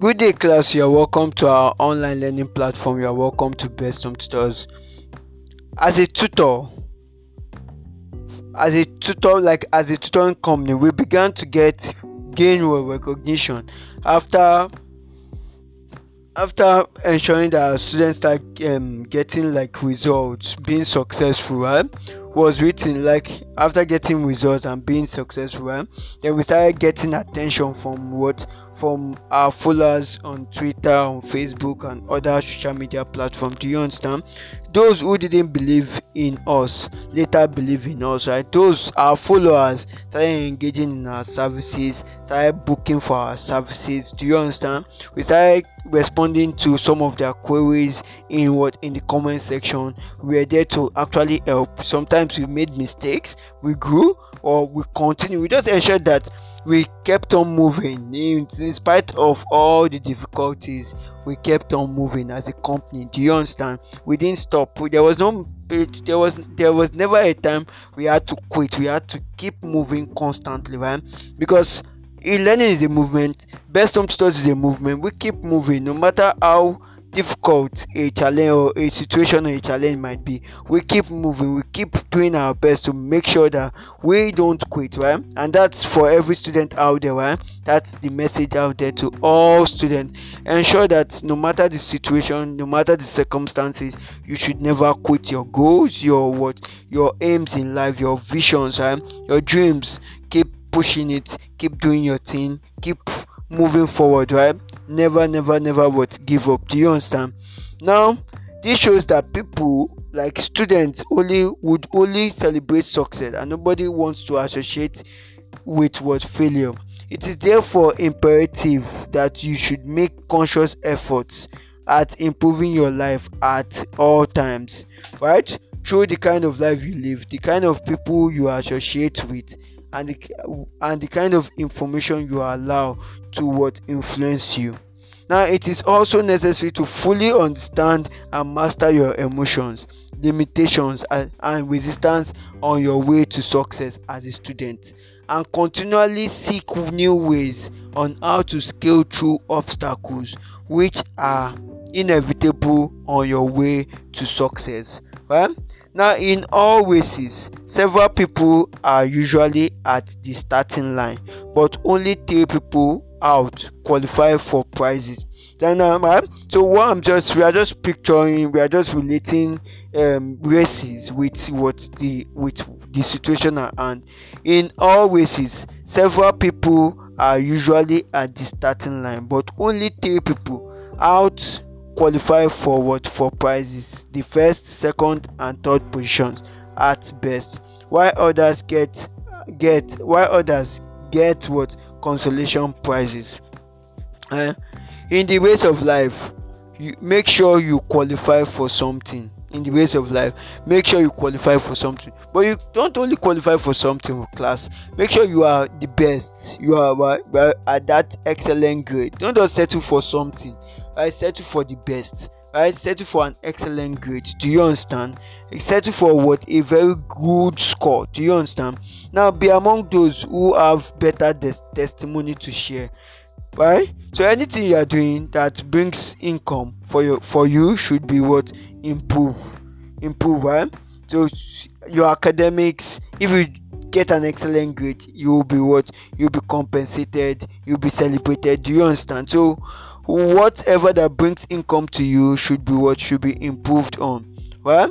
Good day, class. You are welcome to our online learning platform. You are welcome to Best Home Tutors. As a tutor, as a tutor, like as a tutoring company, we began to get gain recognition after after ensuring that our students start um, getting like results, being successful, right? Was written like after getting results and being successful? Then we started getting attention from what from our followers on Twitter, on Facebook, and other social media platforms. Do you understand? Those who didn't believe in us later believe in us, right? Those our followers started engaging in our services, started booking for our services. Do you understand? We started responding to some of their queries in what in the comment section. We are there to actually help. Sometimes we made mistakes, we grew, or we continue. We just ensured that we kept on moving. In, in spite of all the difficulties we kept on moving as a company. Do you understand? We didn't stop. There was no there was there was never a time we had to quit. We had to keep moving constantly right? Because e-learning is a movement. Best home tutors is a movement. We keep moving. No matter how difficult a challenge or a situation or a challenge might be we keep moving we keep doing our best to make sure that we don't quit right? And that's for every student out there right? That's the message out there to all students. Ensure that no matter the situation no matter the circumstances you should never quit your goals your what your aims in life your visions right? Your dreams. Keep pushing it keep doing your thing keep moving forward right never never never would give up. Do you understand? Now this shows that people like students only would only celebrate success and nobody wants to associate with what failure. It is therefore imperative that you should make conscious efforts at improving your life at all times right? Through the kind of life you live the kind of people you associate with and the, and the kind of information you allow to what influence you. Now it is also necessary to fully understand and master your emotions limitations and, and resistance on your way to success as a student and continually seek new ways on how to scale through obstacles which are inevitable on your way to success. Right now in all races several people are usually at the starting line but only three people out qualify for prizes. Then um, so what i'm just we are just picturing we are just relating um races with what the with the situation at hand. In all races several people are usually at the starting line but only three people out qualify for what for prizes the first second and third positions at best. While others get get while others get what consolation prizes. Uh, in the ways of life you make sure you qualify for something. In the ways of life make sure you qualify for something. But you don't only qualify for something class. Make sure you are the best. You are at that excellent grade. Don't just settle for something. Right settle for the best right settle for an excellent grade. Do you understand? Settle for what? A very good score. Do you understand? Now be among those who have better des- testimony to share. Right so anything you are doing that brings income for you for you should be what? Improve. Improve right so your academics if you get an excellent grade you will be what? You'll be compensated. You'll be celebrated. Do you understand? So whatever that brings income to you should be what should be improved on. Right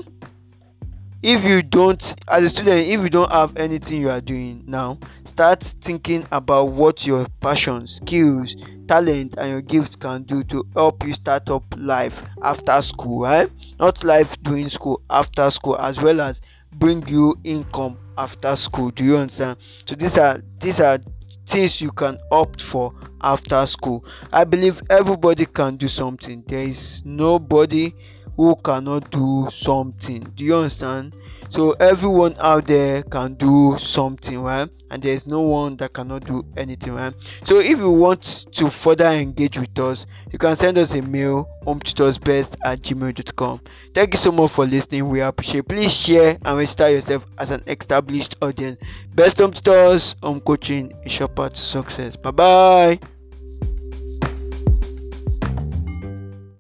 if you don't as a student if you don't have anything you are doing now start thinking about what your passion skills talent and your gifts can do to help you start up life after school right? Not life during school after school as well as bring you income after school. Do you understand? So these are these are things you can opt for after school. I believe everybody can do something. There is nobody who cannot do something. Do you understand? So everyone out there can do something right? And there's no one that cannot do anything right? So if you want to further engage with us you can send us a mail hometutorsbest at gmail.com thank you so much for listening. We appreciate please share and register yourself as an established audience. Best home tutors home coaching is your to success. Bye bye